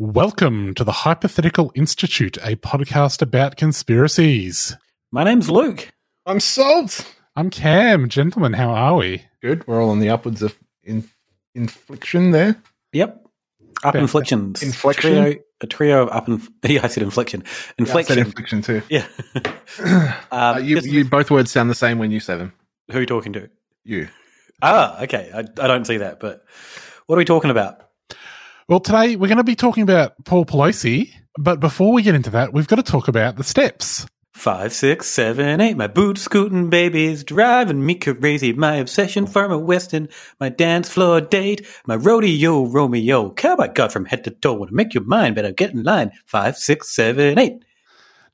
Welcome to the Hypothetical Institute, a podcast about conspiracies. My name's Luke. I'm Salt. I'm Cam. Gentlemen, how are we? Good. We're all on the upwards of in, infliction there. Yep. Up inflictions. Inflection. Trio, a trio of up and yeah, I said infliction. Inflection. Yeah, I said infliction too. Yeah. um, uh, you, you both words sound the same when you say them. Who are you talking to? You. Ah, okay. I, I don't see that, but what are we talking about? Well, today we're going to be talking about Paul Pelosi, but before we get into that, we've got to talk about the steps. Five, six, seven, eight. My boot scooting babies driving me crazy. My obsession Farmer Weston. My dance floor date. My rodeo Romeo. Cowboy cut from head to toe. Want to make your mind, better get in line. Five, six, seven, eight.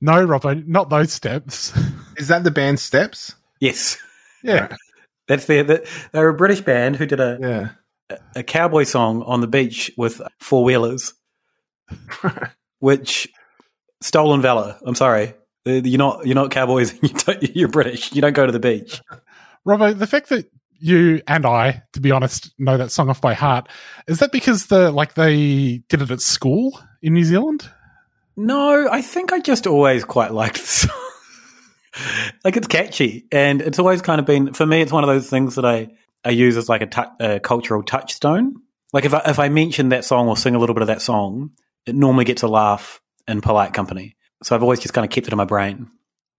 No, Robbo, not those steps. Is that the band Steps? Yes. Yeah. That's their, they're a British band who did a, yeah. A, cowboy song on the beach with four wheelers, which stolen valor. I'm sorry. You're not you're not cowboys. You are British. You don't go to the beach. Robbo, the fact that you and I, to be honest, know that song off by heart is that because the like they did it at school in New Zealand? No, I think I just always quite liked the song. like it's catchy, and it's always kind of been for me. It's one of those things that I I use as like a, tu- a cultural touchstone. Like if I, if I mention that song or sing a little bit of that song, it normally gets a laugh in polite company. So I've always just kind of kept it in my brain.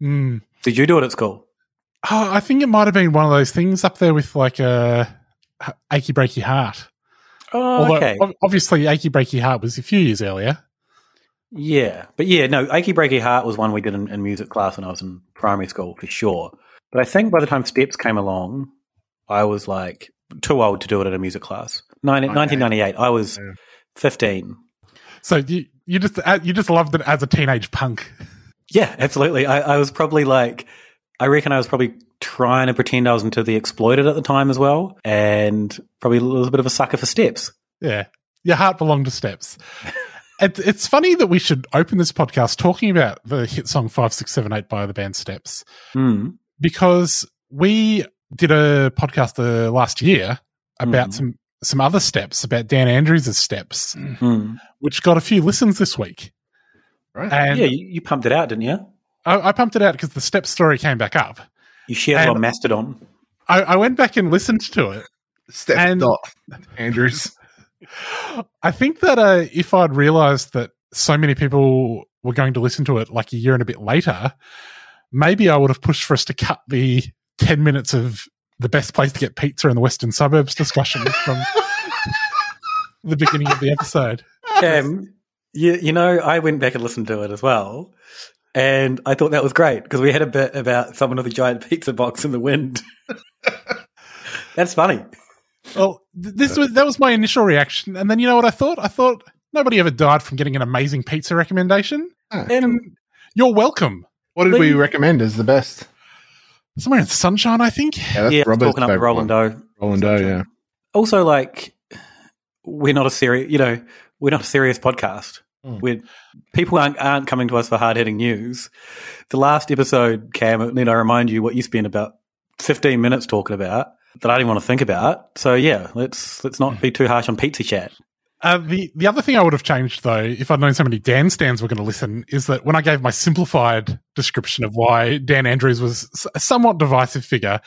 Mm. Did you do it at school? Oh, I think it might have been one of those things up there with like a achy breaky heart. Oh, Although, okay. Obviously, achy breaky heart was a few years earlier. Yeah, but yeah, no, achy breaky heart was one we did in, in music class when I was in primary school for sure. But I think by the time Steps came along, I was like too old to do it at a music class. Okay. 1998, I was yeah. 15. So you you just you just loved it as a teenage punk. Yeah, absolutely. I, I, was probably like, I reckon I was probably trying to pretend I was into the exploited at the time as well, and probably a little bit of a sucker for Steps. Yeah, your heart belonged to Steps. it, it's funny that we should open this podcast talking about the hit song five six seven eight by the band Steps, mm. because we did a podcast the last year about mm. some some other steps about Dan Andrews' steps, mm. which got a few listens this week. Right. And yeah, you, you, pumped it out, didn't you? I, I pumped it out because the step story came back up. You shared it on Mastodon. I, I, went back and listened to it. Step and dot Andrews. I think that uh, if I'd realized that so many people were going to listen to it like a year and a bit later, maybe I would have pushed for us to cut the 10 minutes of the best place to get pizza in the western suburbs discussion from the beginning of the episode. Um, you, you know, I went back and listened to it as well, and I thought that was great because we had a bit about someone with a giant pizza box in the wind. That's funny. Well, this was that was my initial reaction, and then you know what I thought? I thought nobody ever died from getting an amazing pizza recommendation, and you're welcome. What did we recommend as the best? Somewhere in Sunshine, I think. Yeah, that's yeah Robert's talking up Roland Doe. Roland Doe, yeah. Also, like, we're not a serious, you know, we're not a serious podcast. Hmm. where people aren't, aren't coming to us for hard hitting news. The last episode, Cam, need I remind you what you spent about 15 minutes talking about that I didn't want to think about. So yeah, let's let's not be too harsh on pizza chat. Uh, the the other thing I would have changed though, if I'd known so many Dan Stans were going to listen, is that when I gave my simplified description of why Dan Andrews was a somewhat divisive figure,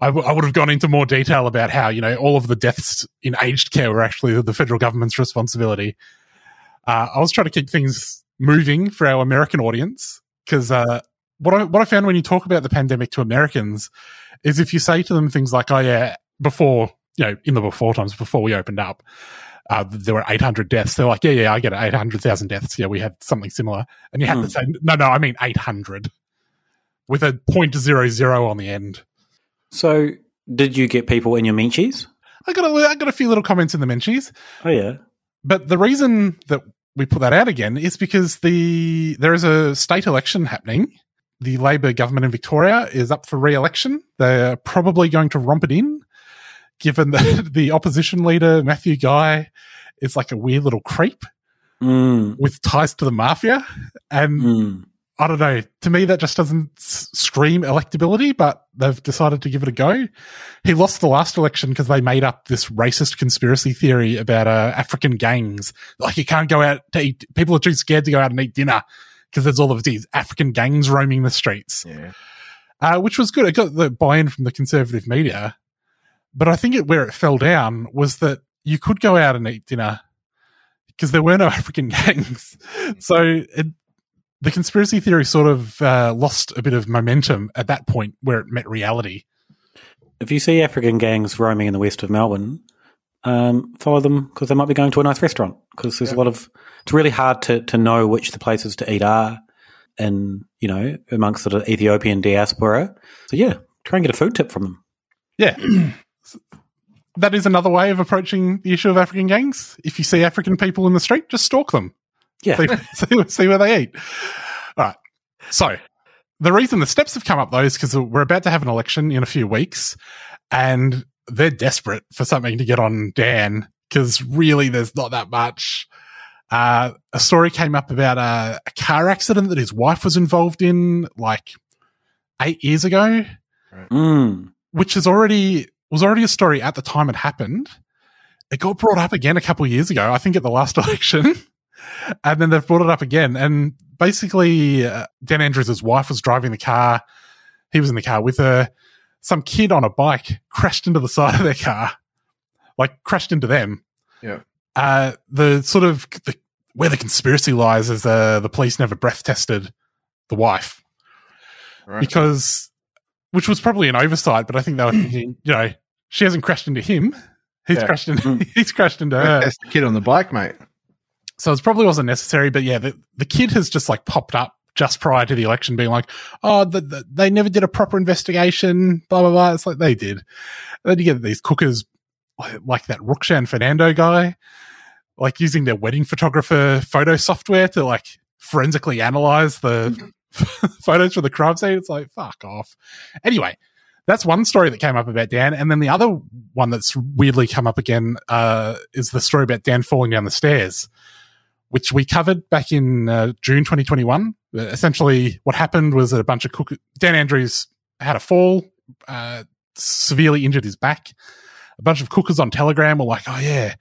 I, w- I would have gone into more detail about how you know all of the deaths in aged care were actually the federal government's responsibility. Uh, I was trying to keep things moving for our American audience because uh, what I what I found when you talk about the pandemic to Americans is if you say to them things like, "Oh yeah," before you know, in the before times before we opened up, uh, there were 800 deaths. They're like, yeah, yeah, I get it, 800,000 deaths. Yeah, we had something similar. And you had to say, no, no, I mean 800 with a 0.00 on the end. So, did you get people in your Menchies? I got a, I got a few little comments in the Menchies. Oh yeah. But the reason that we put that out again is because the there is a state election happening. The Labor government in Victoria is up for re-election. They're probably going to romp it in, given that the opposition leader Matthew Guy is like a weird little creep mm. with ties to the mafia, and mm. I don't know. To me, that just doesn't scream electability, but they've decided to give it a go. He lost the last election because they made up this racist conspiracy theory about uh, African gangs. Like you can't go out to eat. People are too scared to go out and eat dinner because there's all of these African gangs roaming the streets. Yeah. Uh, which was good. It got the buy-in from the conservative media, but I think it, where it fell down was that you could go out and eat dinner because there were no African gangs. So it, the conspiracy theory sort of uh, lost a bit of momentum at that point where it met reality. If you see African gangs roaming in the west of Melbourne, um, follow them because they might be going to a nice restaurant. Because there's a lot of. It's really hard to to know which the places to eat are, and you know amongst the Ethiopian diaspora. So yeah, try and get a food tip from them. Yeah. that is another way of approaching the issue of African gangs. If you see African people in the street, just stalk them. Yeah. See, see, see where they eat. All right. So the reason the steps have come up though is because we're about to have an election in a few weeks and they're desperate for something to get on Dan because really there's not that much. Uh, a story came up about a, a car accident that his wife was involved in like eight years ago, Mm. which is already was already a story at the time it happened. It got brought up again a couple of years ago, I think at the last election, and then they've brought it up again. And basically, uh, Dan Andrews' wife was driving the car. He was in the car with her. Some kid on a bike crashed into the side of their car, like crashed into them. Yeah. Uh, the sort of the, where the conspiracy lies is uh, the police never breath tested the wife Right. because, which was probably an oversight, but I think they were thinking, you know, she hasn't crashed into him. He's Yeah. crashed into hmm. he's crashed into her. That's the kid on the bike, mate. So it probably wasn't necessary, but yeah, the, the kid has just like popped up just prior to the election being like, oh, the, the, they never did a proper investigation, blah, blah, blah. It's like they did. And then you get these cookers like, that Rukshan Fernando guy, like using their wedding photographer photo software to like forensically analyze the photos for the crime scene. It's like, fuck off. Anyway, that's one story that came up about Dan. And then the other one that's weirdly come up again uh, is the story about Dan falling down the stairs, which we covered back in uh, June 2021. Uh, Essentially, what happened was that a bunch of cook- Dan Andrews had a fall, uh, severely injured his back. A bunch of cookers on Telegram were like, "Oh yeah,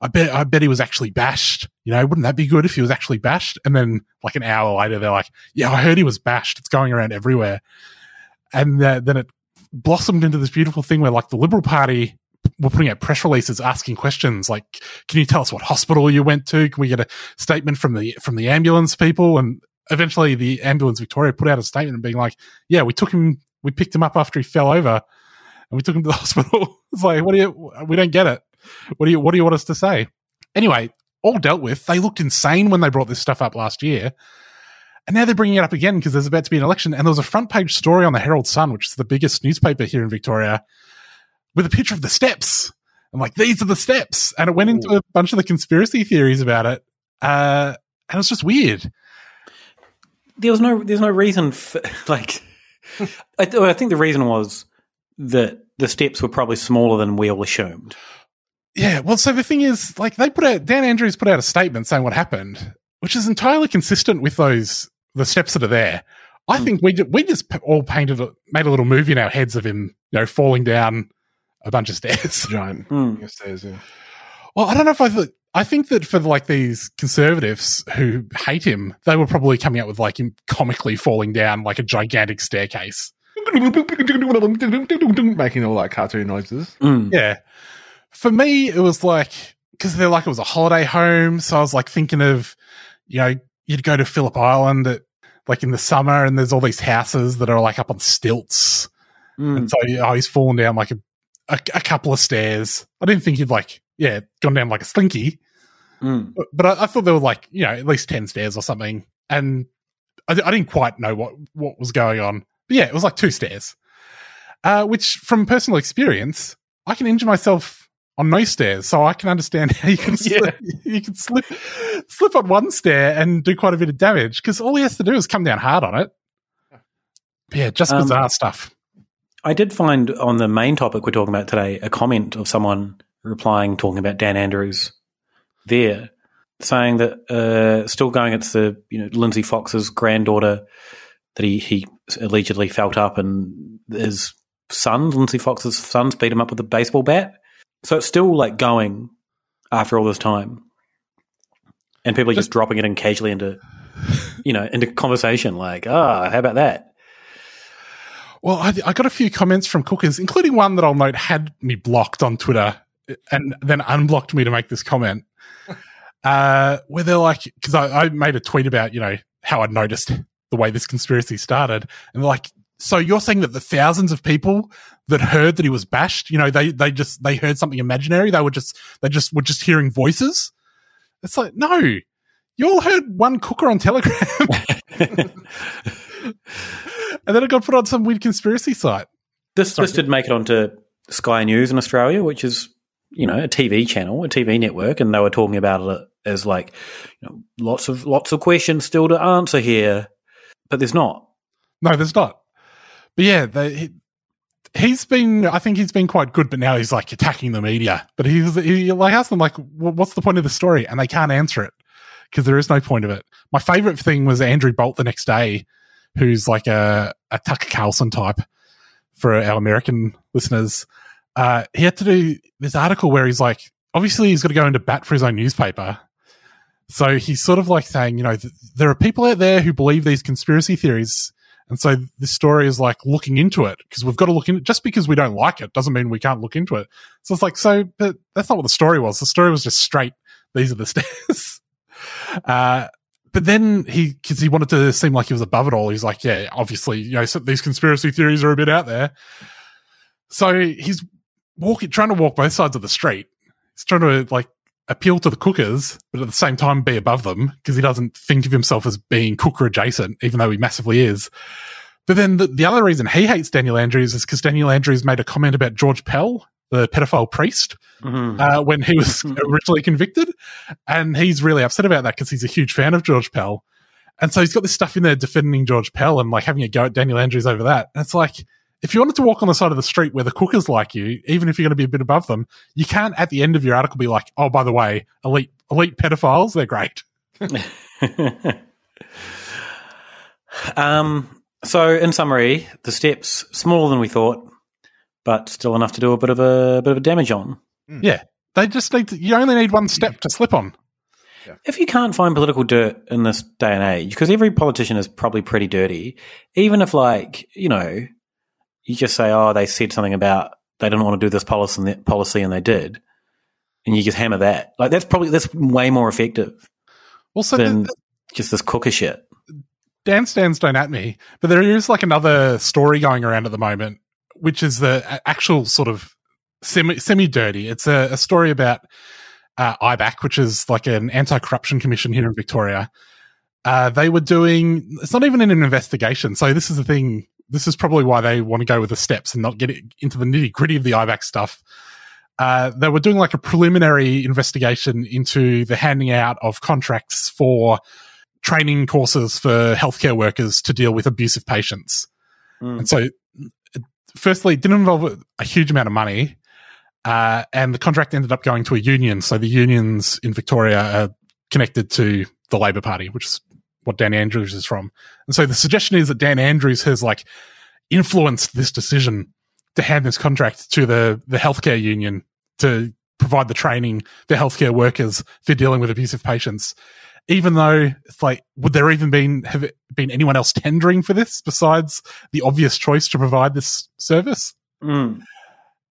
I bet I bet he was actually bashed. You know, wouldn't that be good if he was actually bashed?" And then, like an hour later, they're like, "Yeah, I heard he was bashed. It's going around everywhere." And uh, then it blossomed into this beautiful thing where, like, the Liberal Party were putting out press releases asking questions like, "Can you tell us what hospital you went to? Can we get a statement from the from the ambulance people?" And eventually, the ambulance Victoria put out a statement being like, "Yeah, we took him, we picked him up after he fell over." and we took him to the hospital. it's like, what do you? We don't get it. What do you? What do you want us to say? Anyway, all dealt with. They looked insane when they brought this stuff up last year, and now they're bringing it up again because there's about to be an election. And there was a front page story on the Herald Sun, which is the biggest newspaper here in Victoria, with a picture of the steps. I'm like, these are the steps, and it went into a bunch of the conspiracy theories about it, uh, and it was just weird. There was no, there's no reason for like. I, th- I think the reason was that the steps were probably smaller than we all assumed. Yeah, well, so the thing is, like, they put out Dan Andrews put out a statement saying what happened, which is entirely consistent with those the steps that are there. I think we we just all painted a, made a little movie in our heads of him, you know, falling down a bunch of stairs. Giant Hmm. stairs, yeah. Well, I don't know if I thought. I think that for like these conservatives who hate him, they were probably coming up with like him comically falling down like a gigantic staircase. Making all like cartoon noises. Yeah. For me, it was like, because they're like, it was a holiday home. So I was like thinking of, you know, you'd go to Phillip Island at, like in the summer and there's all these houses that are like up on stilts. And so oh, he's fallen down like a, a, a couple of stairs. I didn't think he'd like, yeah, gone down like a slinky. But, but I, I thought there were like, you know, at least 10 stairs or something. And I, I didn't quite know what, what was going on. But yeah, it was like two stairs. Uh, which from personal experience, I can injure myself on no stairs, so I can understand how you can slip, you can slip slip on one stair and do quite a bit of damage because all he has to do is come down hard on it. But yeah, just Um, bizarre stuff. I did find on the main topic we're talking about today a comment of someone replying, talking about Dan Andrews there, saying that uh, still going, it's the you know Lindsay Fox's granddaughter that he he allegedly felt up, and his son, Lindsay Fox's sons, beat him up with a baseball bat. So it's still like going after all this time, and people are just dropping it in casually into you know into conversation, like, ah, how about that? Well, I, I got a few comments from cookers, including one that I'll note had me blocked on Twitter and then unblocked me to make this comment. Uh, where they're like, because I, I made a tweet about, you know, how I noticed the way this conspiracy started. And they're like, so you're saying that the thousands of people that heard that he was bashed, you know, they, they just, they heard something imaginary. They were just, they just were just hearing voices. It's like, no, you all heard one cooker on Telegram. and then it got put on some weird conspiracy site. This this did make it onto Sky News in Australia, which is you know a TV channel, a TV network, and they were talking about it as like you know, lots of lots of questions still to answer here, but there's not. No, there's not. But yeah, they, he, he's been. I think he's been quite good, but now he's like attacking the media. But he's he like asked them like, "What's the point of the story?" And they can't answer it because there is no point of it. My favorite thing was Andrew Bolt the next day, who's like a, a Tucker Carlson type for our American listeners. Uh, he had to do this article where he's like, obviously he's got to go into bat for his own newspaper. So he's sort of like saying, you know, th- there are people out there who believe these conspiracy theories. And so this story is like looking into it because we've got to look in Just because we don't like it doesn't mean we can't look into it. So it's like, so, but that's not what the story was. The story was just straight. These are the stairs. uh, but then he, because he wanted to seem like he was above it all, he's like, yeah, obviously, you know, so these conspiracy theories are a bit out there. So he's walking, trying to walk both sides of the street. He's trying to like appeal to the cookers, but at the same time be above them because he doesn't think of himself as being cooker adjacent, even though he massively is. But then the, the other reason he hates Daniel Andrews is because Daniel Andrews made a comment about George Pell, the pedophile priest, uh, when he was originally convicted. And he's really upset about that because he's a huge fan of George Pell. And so he's got this stuff in there defending George Pell and like having a go at Daniel Andrews over that. And it's like, if you wanted to walk on the side of the street where the cookers like you, even if you're going to be a bit above them, you can't at the end of your article be like, oh, by the way, elite, elite pedophiles, they're great. Um, so, in summary, the steps smaller than we thought, but still enough to do a bit of a bit of a damage on. Yeah. They just need to, you only need one step to slip on. If you can't find political dirt in this day and age, because every politician is probably pretty dirty, even if, like, you know, you just say, oh, they said something about they didn't want to do this policy and, that policy and they did, and you just hammer that. Like, that's probably that's way more effective Also, than the- just this cooker shit. Dan Stans don't at me, but there is like another story going around at the moment, which is the actual sort of semi semi dirty. It's a, a story about uh, IBAC, which is like an anti corruption commission here in Victoria. Uh, they were doing. It's not even in an investigation. So this is the thing. This is probably why they want to go with the steps and not get into the nitty gritty of the IBAC stuff. Uh, they were doing like a preliminary investigation into the handing out of contracts for training courses for healthcare workers to deal with abusive patients. And so, firstly, it didn't involve a- a huge amount of money. Uh, and the contract ended up going to a union. So the unions in Victoria are connected to the Labor Party, which is what Dan Andrews is from. And so the suggestion is that Dan Andrews has like influenced this decision to hand this contract to the the healthcare union to provide the training for healthcare workers for dealing with abusive patients. Even though it's like, would there even been have been anyone else tendering for this besides the obvious choice to provide this service? Mm.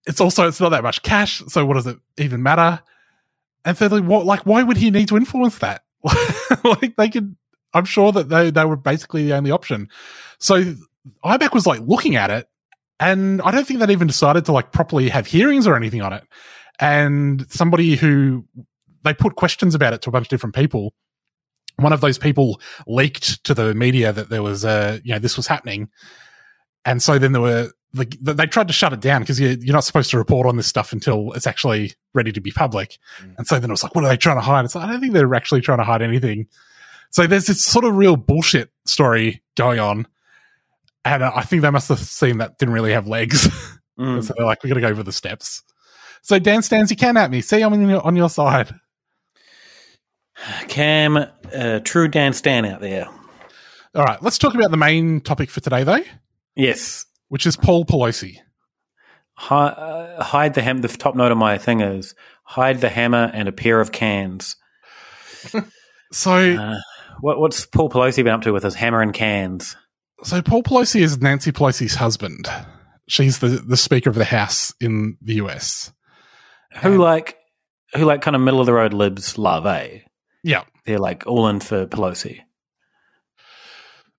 It's also it's not that much cash, so what does it even matter? And thirdly, what like why would he need to influence that? like they could, I'm sure that they they were basically the only option. So IBAC was like looking at it, and I don't think they'd even decided to like properly have hearings or anything on it. And somebody who they put questions about it to a bunch of different people. One of those people leaked to the media that there was a, you know, this was happening. And so then there were, like, they tried to shut it down because you're, you're not supposed to report on this stuff until it's actually ready to be public. Mm. And so then it was like, what are they trying to hide? It's like, I don't think they're actually trying to hide anything. So there's this sort of real bullshit story going on. And I think they must have seen that didn't really have legs. Mm. so they're like, we got to go over the steps. So Dan Stans you can at me. See, I'm your, on your side. Cam, uh, true Dan Stan out there. All right, let's talk about the main topic for today, though. Yes, which is Paul Pelosi. Hi, uh, hide the hammer. The top note of my thing is hide the hammer and a pair of cans. so, uh, what, what's Paul Pelosi been up to with his hammer and cans? So, Paul Pelosi is Nancy Pelosi's husband. She's the the Speaker of the House in the US. Who like who like kind of middle of the road libs love, eh? Yeah. They're like all in for Pelosi.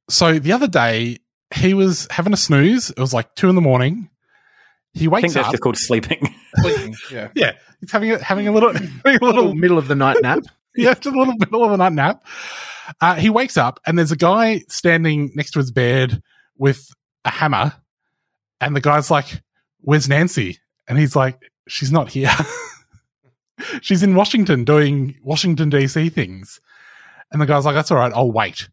So the other day he was having a snooze. It was like two in the morning. He wakes I think that's up. just called sleeping. Sleeping, yeah. yeah, he's having a, having a little, having a little middle of the night nap. yeah, just a little middle of the night nap. Uh, he wakes up and there's a guy standing next to his bed with a hammer, and the guy's like, "Where's Nancy?" And he's like, "She's not here." she's in Washington doing Washington DC things. And the guy's like, that's all right, I'll wait.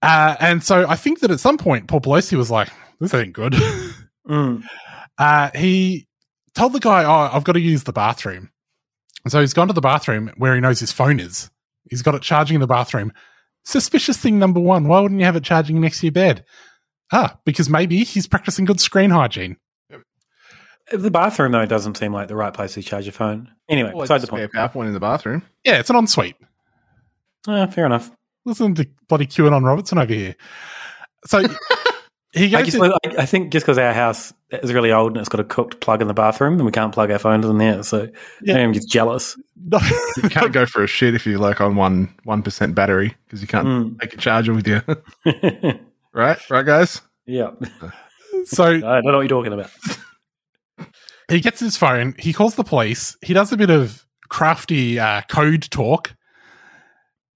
Uh, and so I think that at some point, Paul Pelosi was like, this ain't good. mm. uh, he told the guy, oh, I've got to use the bathroom. And so he's gone to the bathroom where he knows his phone is. He's got it charging in the bathroom. Suspicious thing number one. Why wouldn't you have it charging next to your bed? Ah, because maybe he's practicing good screen hygiene. The bathroom though doesn't seem like the right place to charge your phone. Anyway, well, beside the point. PowerPoint in the bathroom. Yeah, it's an ensuite. Uh, fair enough. Listen to bloody QAnon Robertson over here. So he I, guess, to- I, I think just because our house is really old and it's got a cooked plug in the bathroom, and we can't plug our phones in there, so Yeah. everyone gets jealous. You can't go for a shit if you're like on one one percent battery because you can't Mm. take a charger with you. right, right, guys. Yeah, so I don't know what you're talking about. he gets his phone. He calls the police. He does a bit of crafty uh, code talk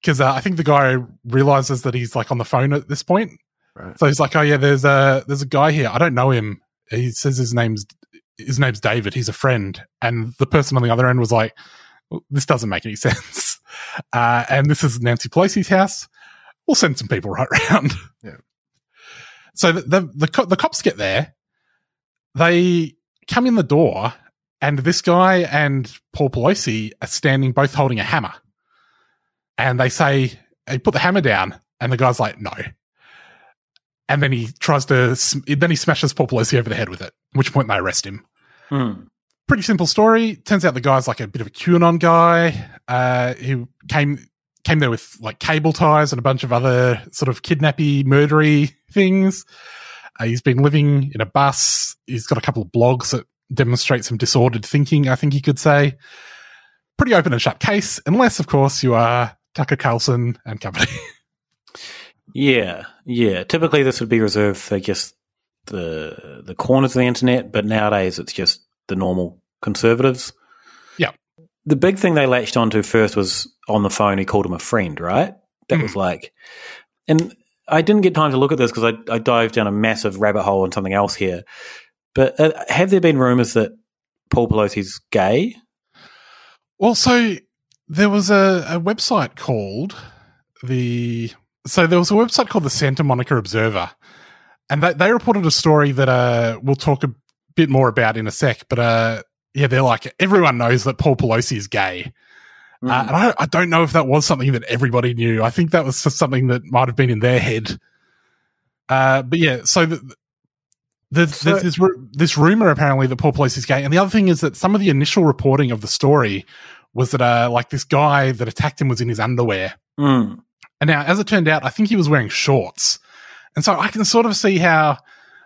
because uh, I think the guy realizes that he's like on the phone at this point. Right. So he's like, "Oh yeah, there's a there's a guy here. I don't know him. He says his name's his name's David. He's a friend." And the person on the other end was like, well, "This doesn't make any sense." Uh, and this is Nancy Pelosi's house. We'll send some people right round. Yeah. So the the the, co- the cops get there. They come in the door, and this guy and Paul Pelosi are standing both holding a hammer. And they say, "Hey, put the hammer down." And the guy's like, "No." And then he tries to, then he smashes Paul Pelosi over the head with it. At which point they arrest him. Hmm. Pretty simple story. Turns out the guy's like a bit of a QAnon guy. Uh, he came came there with like cable ties and a bunch of other sort of kidnappy, murdery things. Uh, he's been living in a bus. He's got a couple of blogs that demonstrate some disordered thinking. I think you could say. Pretty open and shut case, unless of course you are Tucker Carlson and company. Yeah, yeah. Typically, this would be reserved for just the the corners of the internet, but nowadays it's just the normal conservatives. Yeah. The big thing they latched onto first was on the phone. He called him a friend, right? That was like, and I didn't get time to look at this because I, I dived down a massive rabbit hole on something else here. But uh, have there been rumors that Paul Pelosi's gay? Well, so there was a, a website called the so there was a website called the Santa Monica Observer, and they, they reported a story that uh we'll talk a bit more about in a sec. But uh yeah, they're like everyone knows that Paul Pelosi is gay. Uh, and I, I don't know if that was something that everybody knew. I think that was just something that might have been in their head. Uh, but yeah, so the, the, So- there's this, this rumor apparently that Paul Pelosi is gay. And the other thing is that some of the initial reporting of the story was that uh, like this guy that attacked him was in his underwear. Mm. And now, as it turned out, I think he was wearing shorts. And so I can sort of see how,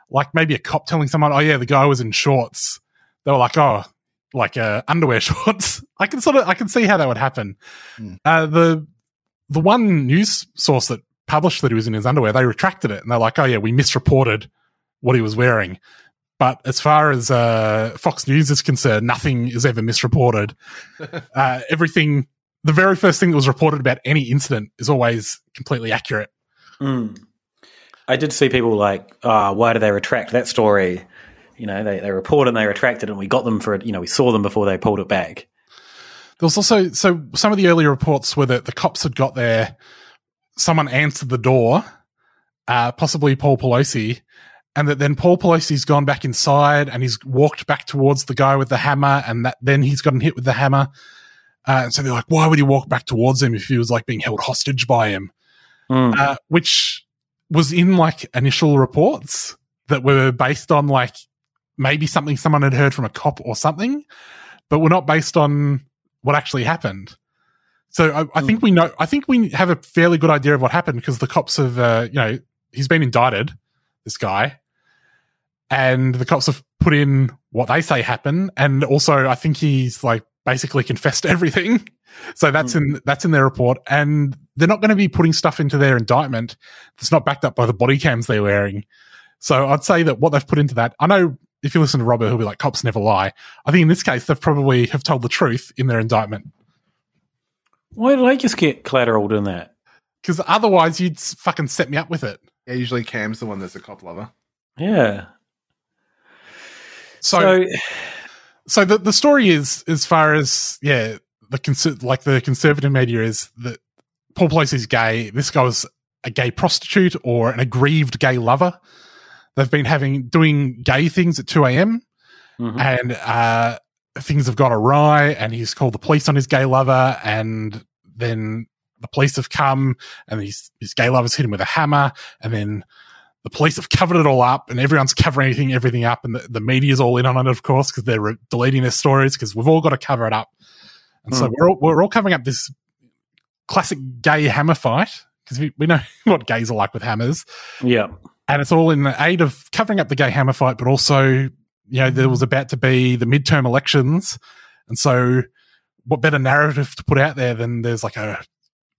like, maybe a cop telling someone, oh, yeah, the guy was in shorts. They were like, oh, like uh, underwear shorts. I can sort of, I can see how that would happen. Uh, the, the one news source that published that he was in his underwear, they retracted it and they're like, oh, yeah, we misreported what he was wearing. But as far as uh, Fox News is concerned, nothing is ever misreported. uh, everything, the very first thing that was reported about any incident is always completely accurate. Mm. I did see people like, ah, why do they retract that story? You know, they, they reported and they retracted, and we got them for it. You know, we saw them before they pulled it back. There was also so some of the early reports were that the cops had got there. Someone answered the door, uh, possibly Paul Pelosi, and that then Paul Pelosi's gone back inside and he's walked back towards the guy with the hammer, and that then he's gotten hit with the hammer. Uh, and so they're like, why would he walk back towards him if he was like being held hostage by him? Uh, which was in like initial reports that were based on like maybe something someone had heard from a cop or something, but were not based on what actually happened. So I, I think we know. I think we have a fairly good idea of what happened because the cops have, uh, you know, he's been indicted, this guy, and the cops have put in what they say happened, and also I think he's like basically confessed to everything. So that's hmm. in that's in their report, and they're not going to be putting stuff into their indictment that's not backed up by the body cams they're wearing. So I'd say that what they've put into that, I know if you listen to Robert, he'll be like, "Cops never lie." I think in this case, they've probably have told the truth in their indictment Why did I just get collateral in that? because otherwise you'd fucking set me up with it. Yeah, usually Cam's the one that's a cop lover. Yeah. So, so, the the story is as far as yeah the cons- like the conservative media is that Paul Pelosi's gay. This guy was a gay prostitute or an aggrieved gay lover. They've been having doing gay things at two a.m. and uh, things have gone awry, and he's called the police on his gay lover, and then the police have come, and his his gay lover's hit him with a hammer, and then the police have covered it all up, and everyone's covering everything everything up, and the, the media's all in on it, of course, because they're re- deleting their stories because we've all got to cover it up, and so Hmm. we're all, we're all covering up this classic gay hammer fight because we, we know what gays are like with hammers Yeah. and it's all in the aid of covering up the gay hammer fight, but also, you know, there was about to be the midterm elections. And so, what better narrative to put out there than there's like a,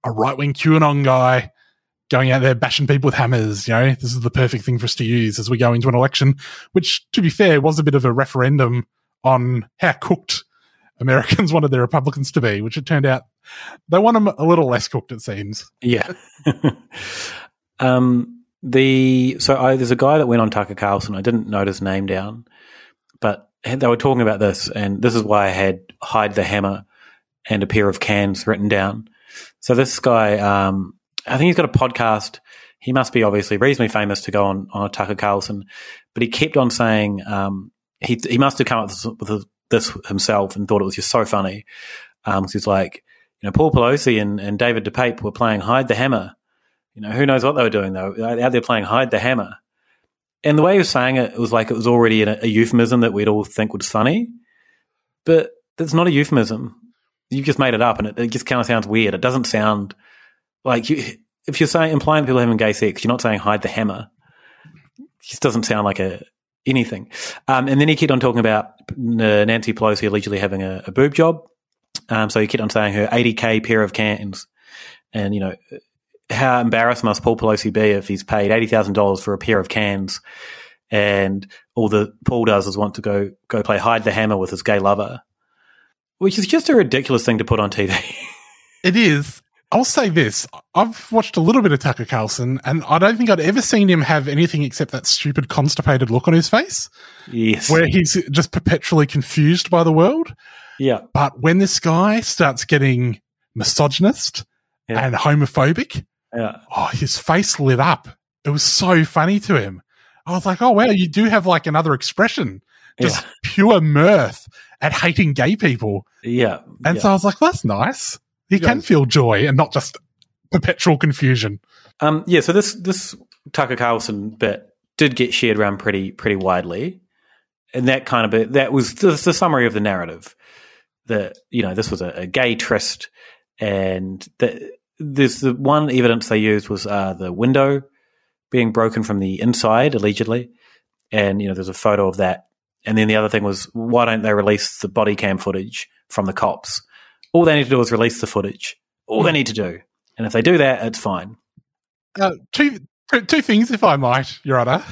a right wing QAnon guy going out there bashing people with hammers? You know, this is the perfect thing for us to use as we go into an election, which, to be fair, was a bit of a referendum on how cooked Americans wanted their Republicans to be, which it turned out they want them a little less cooked, it seems. Yeah. um, the so I, there's a guy that went on Tucker Carlson. I didn't note his name down, but they were talking about this, and this is why I had hide the hammer and a pair of cans written down. So this guy, um, I think he's got a podcast. He must be obviously reasonably famous to go on on Tucker Carlson, but he kept on saying um, he he must have come up with this, himself and thought it was just so funny. Um, 'cause he's like, you know, Paul Pelosi and, and David DePape were playing hide the hammer. You know, who knows what they were doing though? Out there playing hide the hammer. And the way he was saying it, it was like it was already a, a euphemism that we'd all think was funny. But it's not a euphemism. You just made it up and it, it just kind of sounds weird. It doesn't sound like you, if you're saying implying people having gay sex, you're not saying hide the hammer. It just doesn't sound like a anything. Um, and then he kept on talking about Nancy Pelosi allegedly having a, a boob job. Um, so he kept on saying her 80k pair of cans, and you know how embarrassed must Paul Pelosi be if he's paid eighty thousand dollars for a pair of cans, and all the Paul does is want to go go play hide the hammer with his gay lover, which is just a ridiculous thing to put on TV. It is. I'll say this. I've watched a little bit of Tucker Carlson, and I don't think I'd ever seen him have anything except that stupid, constipated look on his face, yes, where he's just perpetually confused by the world. Yeah. But when this guy starts getting misogynist and homophobic, Yeah. oh, his face lit up. It was so funny to him. I was like, oh, wow, you do have like another expression. Just pure mirth at hating gay people. Yeah. And yeah. so I was like, that's nice. He can feel joy and not just perpetual confusion. Um, yeah, so this this Tucker Carlson bit did get shared around pretty pretty widely, and that kind of bit that was the, the summary of the narrative. That you know this was a, a gay tryst, and the, there's the one evidence they used was uh, the window being broken from the inside allegedly, and you know there's a photo of that. And then the other thing was why don't they release the body cam footage from the cops? All they need to do is release the footage. All they need to do, and if they do that, it's fine. Uh, two, two, things, if I might, Your Honour.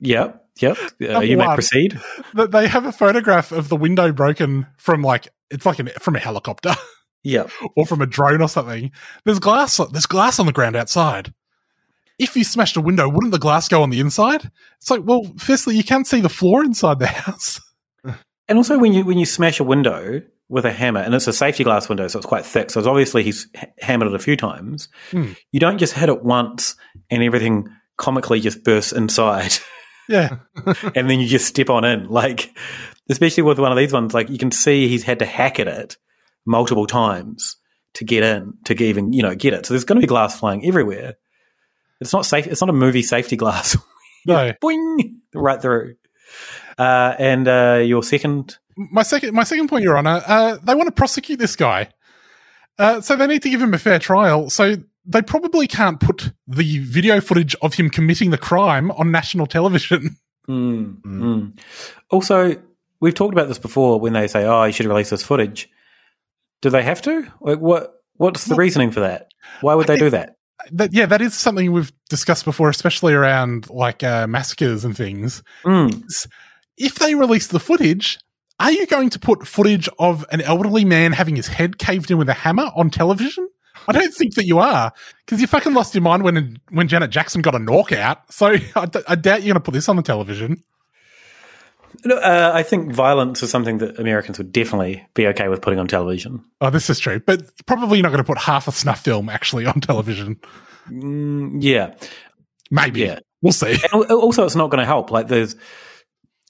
Yep, yep. Uh, you may one, proceed. That they have a photograph of the window broken from like it's like an, from a helicopter Yep. or from a drone or something. There's glass. There's glass on the ground outside. If you smashed a window, wouldn't the glass go on the inside? It's like, well, firstly, you can't see the floor inside the house. And also, when you when you smash a window with a hammer, and it's a safety glass window, so it's quite thick. So it's obviously he's hammered it a few times. Hmm. You don't just hit it once and everything comically just bursts inside, Yeah. and then you just step on in. Like, especially with one of these ones, like you can see he's had to hack at it multiple times to get in to even you know get it. So there's going to be glass flying everywhere. It's not safe. It's not a movie safety glass. No. Boing, right through. Uh, and uh, your second my second my second point, Your Honour, uh, they want to prosecute this guy, uh, so they need to give him a fair trial. So they probably can't put the video footage of him committing the crime on national television. Mm, mm. Also, we've talked about this before when they say, "Oh, you should release this footage." Do they have to? Like, what? What's the reasoning for that? Why would they do that? That, yeah, that is something we've discussed before, especially around like uh, massacres and things. Mm. If they release the footage, are you going to put footage of an elderly man having his head caved in with a hammer on television? I don't think that you are, because you fucking lost your mind when when Janet Jackson got a knockout. So I, d- I doubt you're going to put this on the television. No, uh, I think violence is something that Americans would definitely be okay with putting on television. Oh, this is true, but probably not going to put half a snuff film actually on television. Mm, yeah, maybe. Yeah, we'll see. And also, it's not going to help. Like, there's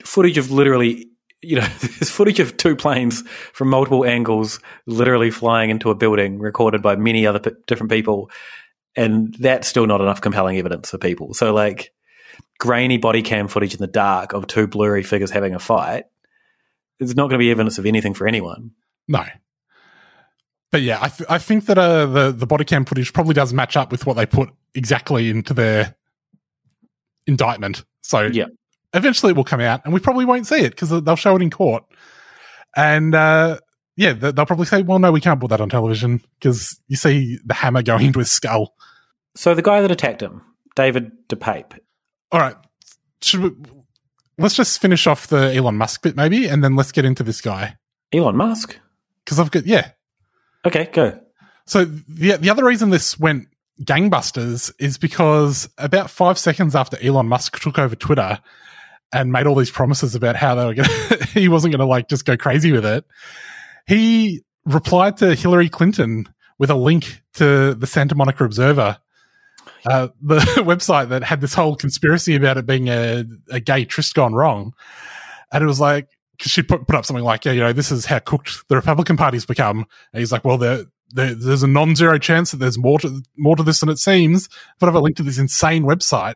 footage of literally, you know, there's footage of two planes from multiple angles, literally flying into a building, recorded by many other p- different people, and that's still not enough compelling evidence for people. So, like, grainy body cam footage in the dark of two blurry figures having a fight is not going to be evidence of anything for anyone. No. But yeah, I, th- I think that uh, the the body cam footage probably does match up with what they put exactly into their indictment. So yeah, eventually it will come out, and we probably won't see it because they'll show it in court. And uh, yeah, they'll probably say, "Well, no, we can't put that on television because you see the hammer going into his skull." So the guy that attacked him, David DePape. All right, should we? Let's just finish off the Elon Musk bit, maybe, and then let's get into this guy. Elon Musk, because I've got yeah. Okay, go. So the the other reason this went gangbusters is because about five seconds after Elon Musk took over Twitter and made all these promises about how they were going, he wasn't going to like just go crazy with it. He replied to Hillary Clinton with a link to the Santa Monica Observer, uh, the website that had this whole conspiracy about it being a, a gay tryst gone wrong, and it was like because she put, put up something like, yeah, you know, this is how cooked the Republican Party's become. And he's like, well, there, there, there's a non-zero chance that there's more to more to this than it seems. But I've a link to this insane website,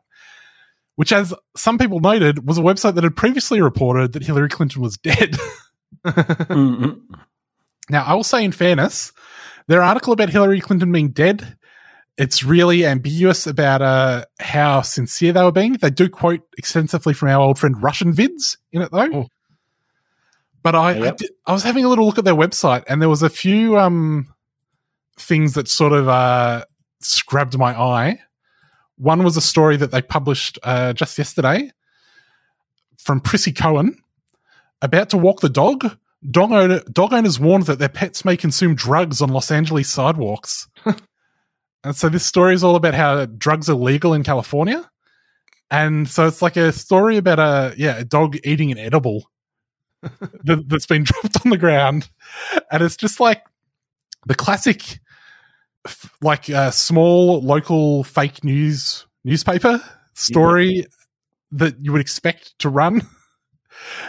which, as some people noted, was a website that had previously reported that Hillary Clinton was dead. mm-hmm. Now, I will say, in fairness, their article about Hillary Clinton being dead. It's really ambiguous about uh, how sincere they were being. They do quote extensively from our old friend Russian vids in it, though. Oh. But I, yep. I, did, I, was having a little look at their website, and there was a few um, things that sort of uh, grabbed my eye. One was a story that they published uh, just yesterday from Prissy Cohen about to walk the dog. Dog, owner, dog owners warned that their pets may consume drugs on Los Angeles sidewalks. and so this story is all about how drugs are legal in California. And so it's like a story about a yeah a dog eating an edible that, that's been dropped on the ground, and it's just like the classic, f- like a small local fake news newspaper story yeah. that you would expect to run.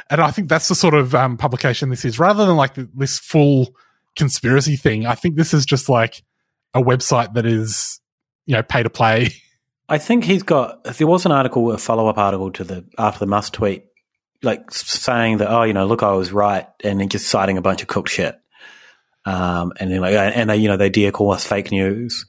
And I think that's the sort of um, publication this is, rather than like this full conspiracy thing. I think this is just like a website that is, you know, pay to play. I think he's got. There was an article, a follow up article to the after the Musk tweet, like saying that, oh, you know, look, I was right, and then just citing a bunch of cooked shit. Um, and then like, and they, you know, they dare call us fake news.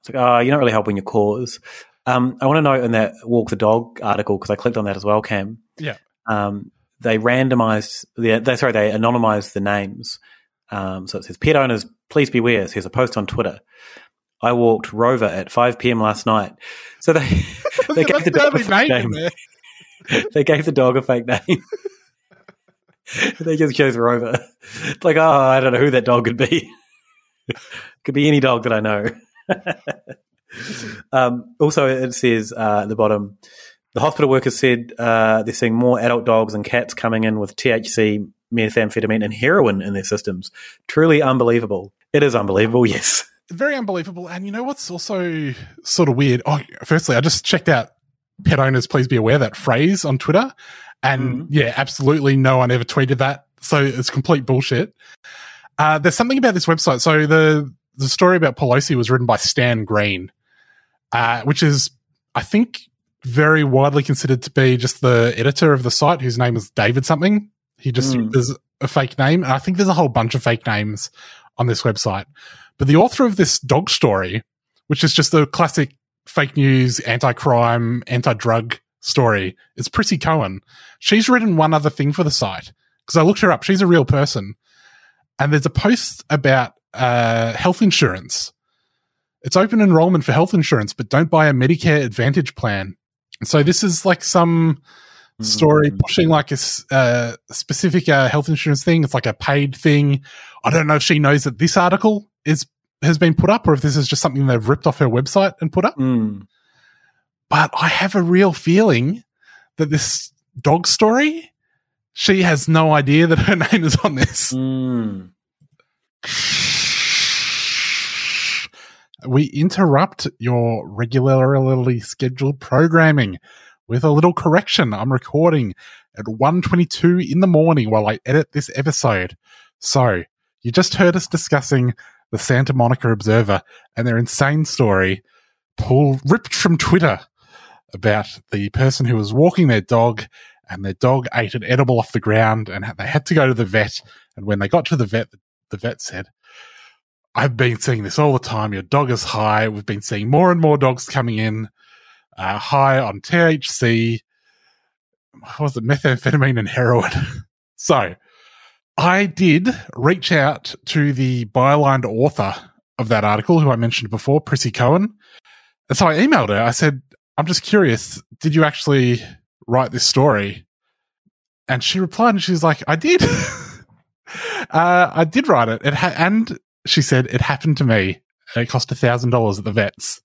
It's like, oh, you're not really helping your cause. Um, I want to note in that Walk the Dog article because I clicked on that as well, Cam. Yeah. Um, they randomized the, they sorry, they anonymized the names. Um, so it says, pet owners, please beware. So here's a post on Twitter. I walked Rover at 5 p.m. last night. So they, they gave the the dog a fake name. they gave the dog a fake name. they just chose Rover. It's like, oh, I don't know who that dog could be. could be any dog that I know. um, also, it says uh, at the bottom, the hospital workers said uh, they're seeing more adult dogs and cats coming in with THC, methamphetamine, and heroin in their systems. Truly unbelievable. It is unbelievable, yes. Very unbelievable. And you know what's also sort of weird? Oh, firstly, I just checked out pet owners, please be aware that phrase on Twitter. And yeah, absolutely no one ever tweeted that. So it's complete bullshit. Uh, there's something about this website. So the, the story about Pelosi was written by Stan Green, uh, which is, I think, very widely considered to be just the editor of the site, whose name is David something. He just Mm. there's a fake name, and I think there's a whole bunch of fake names on this website. But the author of this dog story, which is just the classic fake news, anti-crime, anti-drug story, is Prissy Cohen. She's written one other thing for the site because I looked her up. She's a real person, and there's a post about uh, health insurance. It's open enrollment for health insurance, but don't buy a Medicare Advantage plan. So this is like some story pushing like a uh, specific uh, health insurance thing. It's like a paid thing. I don't know if she knows that this article is has been put up or if this is just something they've ripped off her website and put up. But I have a real feeling that this dog story, she has no idea that her name is on this. Hmm. We interrupt your regularly scheduled programming with a little correction. I'm recording at 1.22 in the morning while I edit this episode. So, you just heard us discussing the Santa Monica Observer and their insane story pulled, ripped from Twitter about the person who was walking their dog and their dog ate an edible off the ground and they had to go to the vet. And when they got to the vet, the vet said, I've been seeing this all the time. Your dog is high. We've been seeing more and more dogs coming in, uh, high on THC. What was it? Methamphetamine and heroin. so I did reach out to the bylined author of that article, who I mentioned before, Prissy Cohen. And so I emailed her. I said, I'm just curious, did you actually write this story? And she replied and she's like, I did. uh, I did write it. it ha- and she said, it happened to me. It cost a thousand dollars at the vets,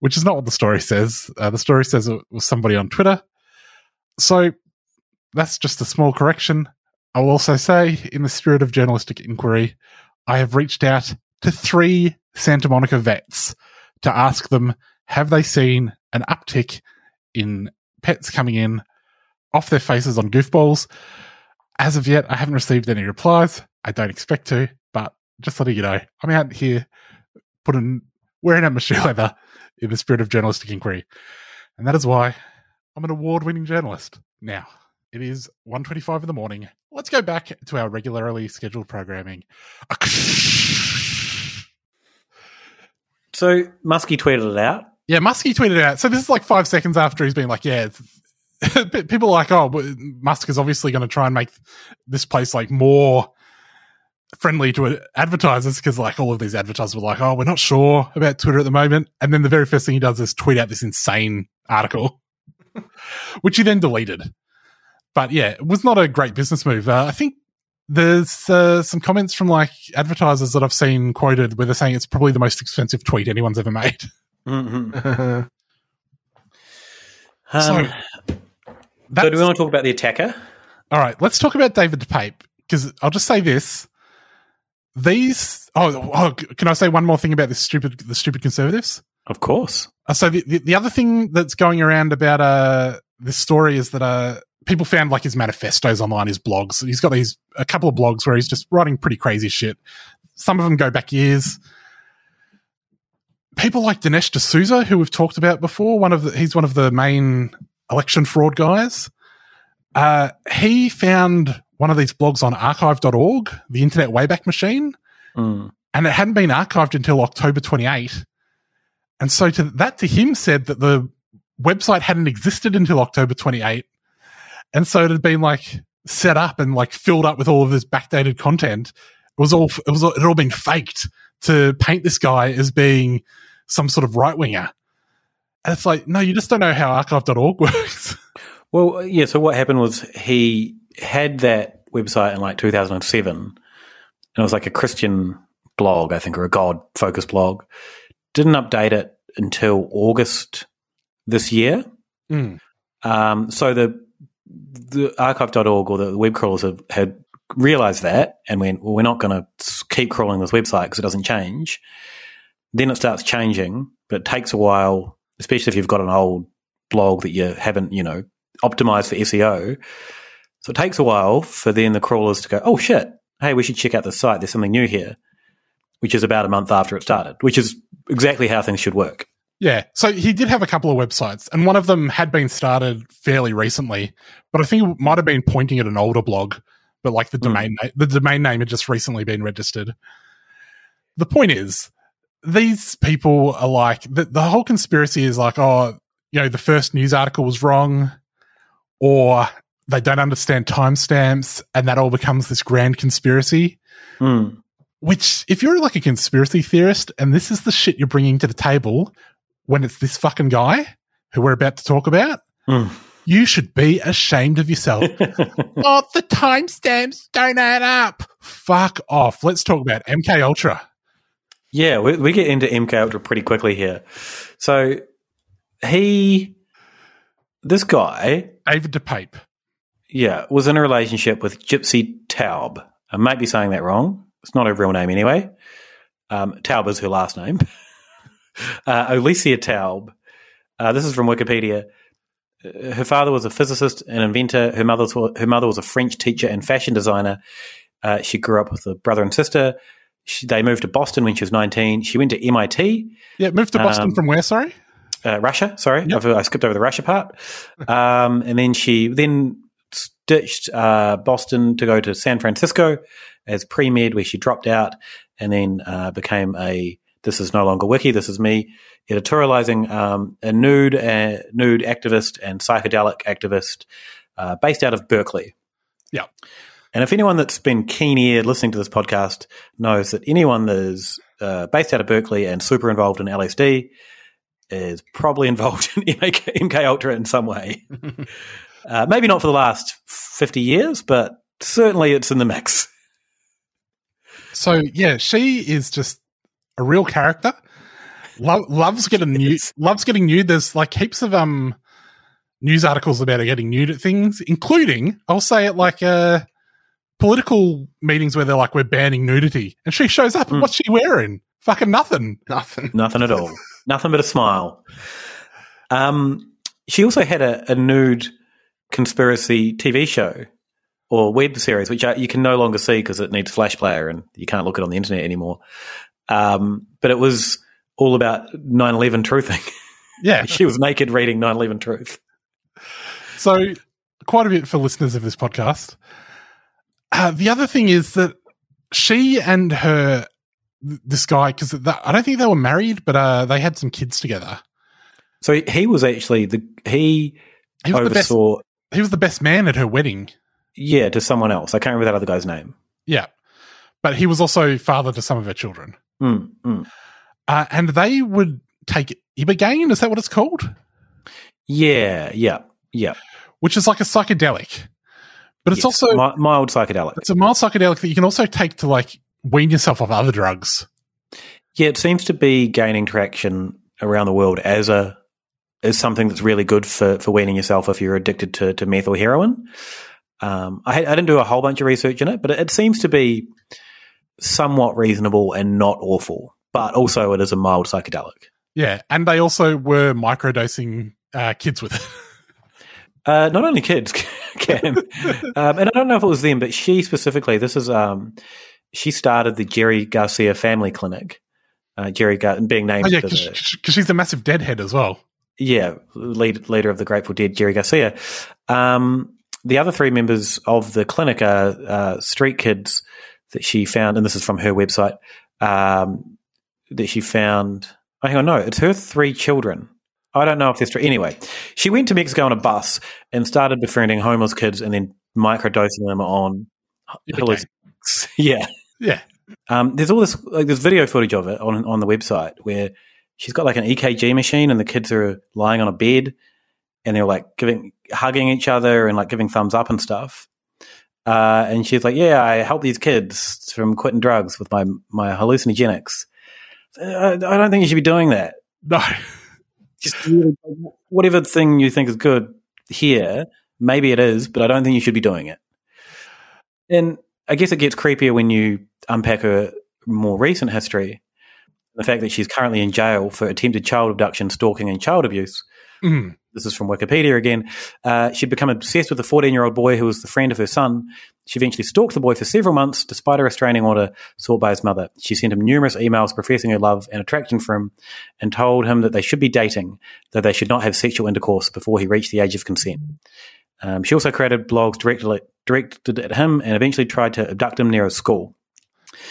which is not what the story says. Uh, the story says it was somebody on Twitter. So that's just a small correction. I will also say, in the spirit of journalistic inquiry, I have reached out to three Santa Monica vets to ask them have they seen an uptick in pets coming in off their faces on goofballs? As of yet, I haven't received any replies. I don't expect to, but just letting you know, I'm out here putting wearing out my shoe leather in the spirit of journalistic inquiry. And that is why I'm an award-winning journalist. Now, it is 1.25 in the morning. Let's go back to our regularly scheduled programming. So Muskie tweeted it out. Yeah, Muskie tweeted out. So this is like five seconds after he's been like, yeah, people are like, oh, Musk is obviously going to try and make this place like more friendly to advertisers because like all of these advertisers were like, oh, we're not sure about Twitter at the moment. And then the very first thing he does is tweet out this insane article, which he then deleted. But yeah, it was not a great business move. Uh, I think there's uh, some comments from like advertisers that I've seen quoted where they're saying it's probably the most expensive tweet anyone's ever made. Mm-hmm. Um, So, so do we want to talk about the attacker? All right, let's talk about David Pape because I'll just say this: these. Oh, oh, can I say one more thing about this stupid, the stupid conservatives? Of course. Uh, so the, the the other thing that's going around about uh this story is that uh people found like his manifestos online, his blogs. He's got these a couple of blogs where he's just writing pretty crazy shit. Some of them go back years. People like Dinesh D'Souza, who we've talked about before, one of the, he's one of the main election fraud guys. Uh, he found one of these blogs on archive.org, the Internet Wayback Machine, Mm. and it hadn't been archived until October 28. And so to that to him said that the website hadn't existed until October 28. And so it had been like set up and like filled up with all of this backdated content. It was all it was it had all been faked to paint this guy as being some sort of right winger. And it's like, no, you just don't know how archive.org works. Well, yeah. So what happened was he had that website in like 2007, and it was like a Christian blog, I think, or a God focused blog. Didn't update it until August this year. Mm. Um, so the the archive.org or the web crawlers have, had realized that and went, well, we're not going to keep crawling this website because it doesn't change. Then it starts changing, but it takes a while, especially if you've got an old blog that you haven't, you know, optimized for SEO. So it takes a while for then the crawlers to go, oh shit, hey, we should check out the site. There's something new here, which is about a month after it started, which is exactly how things should work. Yeah. So he did have a couple of websites, and one of them had been started fairly recently, but I think it might have been pointing at an older blog, but like the domain na- the domain name had just recently been registered. The point is, these people are like the, the whole conspiracy is like, oh, you know, the first news article was wrong, or they don't understand timestamps, and that all becomes this grand conspiracy. Mm. Which, if you're like a conspiracy theorist, and this is the shit you're bringing to the table, when it's this fucking guy who we're about to talk about, Mm. You should be ashamed of yourself. oh, the timestamps don't add up. Fuck off. Let's talk about MK Ultra. Yeah, we, we get into MK Ultra pretty quickly here. So he, this guy, David DePape, yeah, was in a relationship with Gypsy Taub. I might be saying that wrong. It's not her real name anyway. Um, Taub is her last name. uh, Alicia Taub. Uh, this is from Wikipedia. Her father was a physicist and inventor. Her mother, was- her mother was a French teacher and fashion designer. Uh, she grew up with a brother and sister. She, they moved to Boston when she was 19. She went to MIT. Yeah, moved to Boston Um, from where, sorry? uh, Russia. Sorry, I've, I skipped over the Russia part. Um, and then she then ditched uh, Boston to go to San Francisco as pre med, where she dropped out, and then uh, became a. This is no longer wiki. This is me editorializing um, a nude, uh, nude activist and psychedelic activist uh, based out of Berkeley. Yeah. And if anyone that's been keen eared listening to this podcast knows that anyone that is uh, based out of Berkeley and super involved in LSD is probably involved in MK, MK Ultra in some way. uh, maybe not for the last 50 years, but certainly it's in the mix. So, yeah, she is just a real character. Lo- loves getting nude. Loves getting nude. There's like heaps of um news articles about her getting nude at things, including I'll say it like uh political meetings where they're like we're banning nudity, and she shows up. and What's she wearing? Fucking nothing. Nothing. Nothing at all. Nothing but a smile. Um, she also had a, a nude conspiracy TV show or web series, which uh, you can no longer see because it needs Flash Player and you can't look it on the internet anymore. Um, but it was all about 9 11 truthing. Yeah. she was naked reading 9 11 truth. So, quite a bit for listeners of this podcast. Uh, the other thing is that she and her, this guy, because I don't think they were married, but uh, they had some kids together. So he, was actually the, he, He was the best. He was the best man at her wedding. yeah, to someone else. I can't remember that other guy's name. Yeah, but he was also father to some of her children, Mm, mm. uh, and they would take ibogaine. Is that what it's called? Yeah, yeah, yeah. Which is like a psychedelic, but it's Yes, also mi- mild psychedelic. it's a mild psychedelic that you can also take to like wean yourself off other drugs. Yeah, it seems to be gaining traction around the world as a as something that's really good for for weaning yourself if you're addicted to, to meth or heroin. Um, I, I didn't do a whole bunch of research in it, but it, it seems to be somewhat reasonable and not awful. But also, it is a mild psychedelic. Yeah, and they also were microdosing uh, kids with it. Uh, not only kids, Cam. um, and I don't know if it was them, but she specifically, this is, um, she started the Jerry Garcia Family Clinic. Uh, Jerry Gar- being named Oh, yeah, because she's a massive deadhead as well. yeah, lead, leader of the Grateful Dead, Jerry Garcia. Um, the other three members of the clinic are uh, street kids that she found, and this is from her website, um, that she found. Oh, hang on, no, it's her three children. I don't know if there's three. Anyway, she went to Mexico on a bus and started befriending homeless kids and then microdosing them on halluc- Yeah. Yeah. Um, there's all this like there's video footage of it on on the website where she's got like an EKG machine and the kids are lying on a bed and they're like giving hugging each other and like giving thumbs up and stuff. Uh, and she's like, "Yeah, I help these kids from quitting drugs with my my hallucinogenics." I, I don't think you should be doing that. No, just whatever thing you think is good here, maybe it is, but I don't think you should be doing it. And I guess it gets creepier when you unpack her more recent history. The fact that she's currently in jail for attempted child abduction, stalking, and child abuse. Mm. This is from Wikipedia again. Uh, she'd become obsessed with a 14 year old boy who was the friend of her son. She eventually stalked the boy for several months, despite a restraining order sought by his mother. She sent him numerous emails professing her love and attraction for him and told him that they should be dating, though they should not have sexual intercourse before he reached the age of consent. Um, she also created blogs directly, directed at him and eventually tried to abduct him near a school.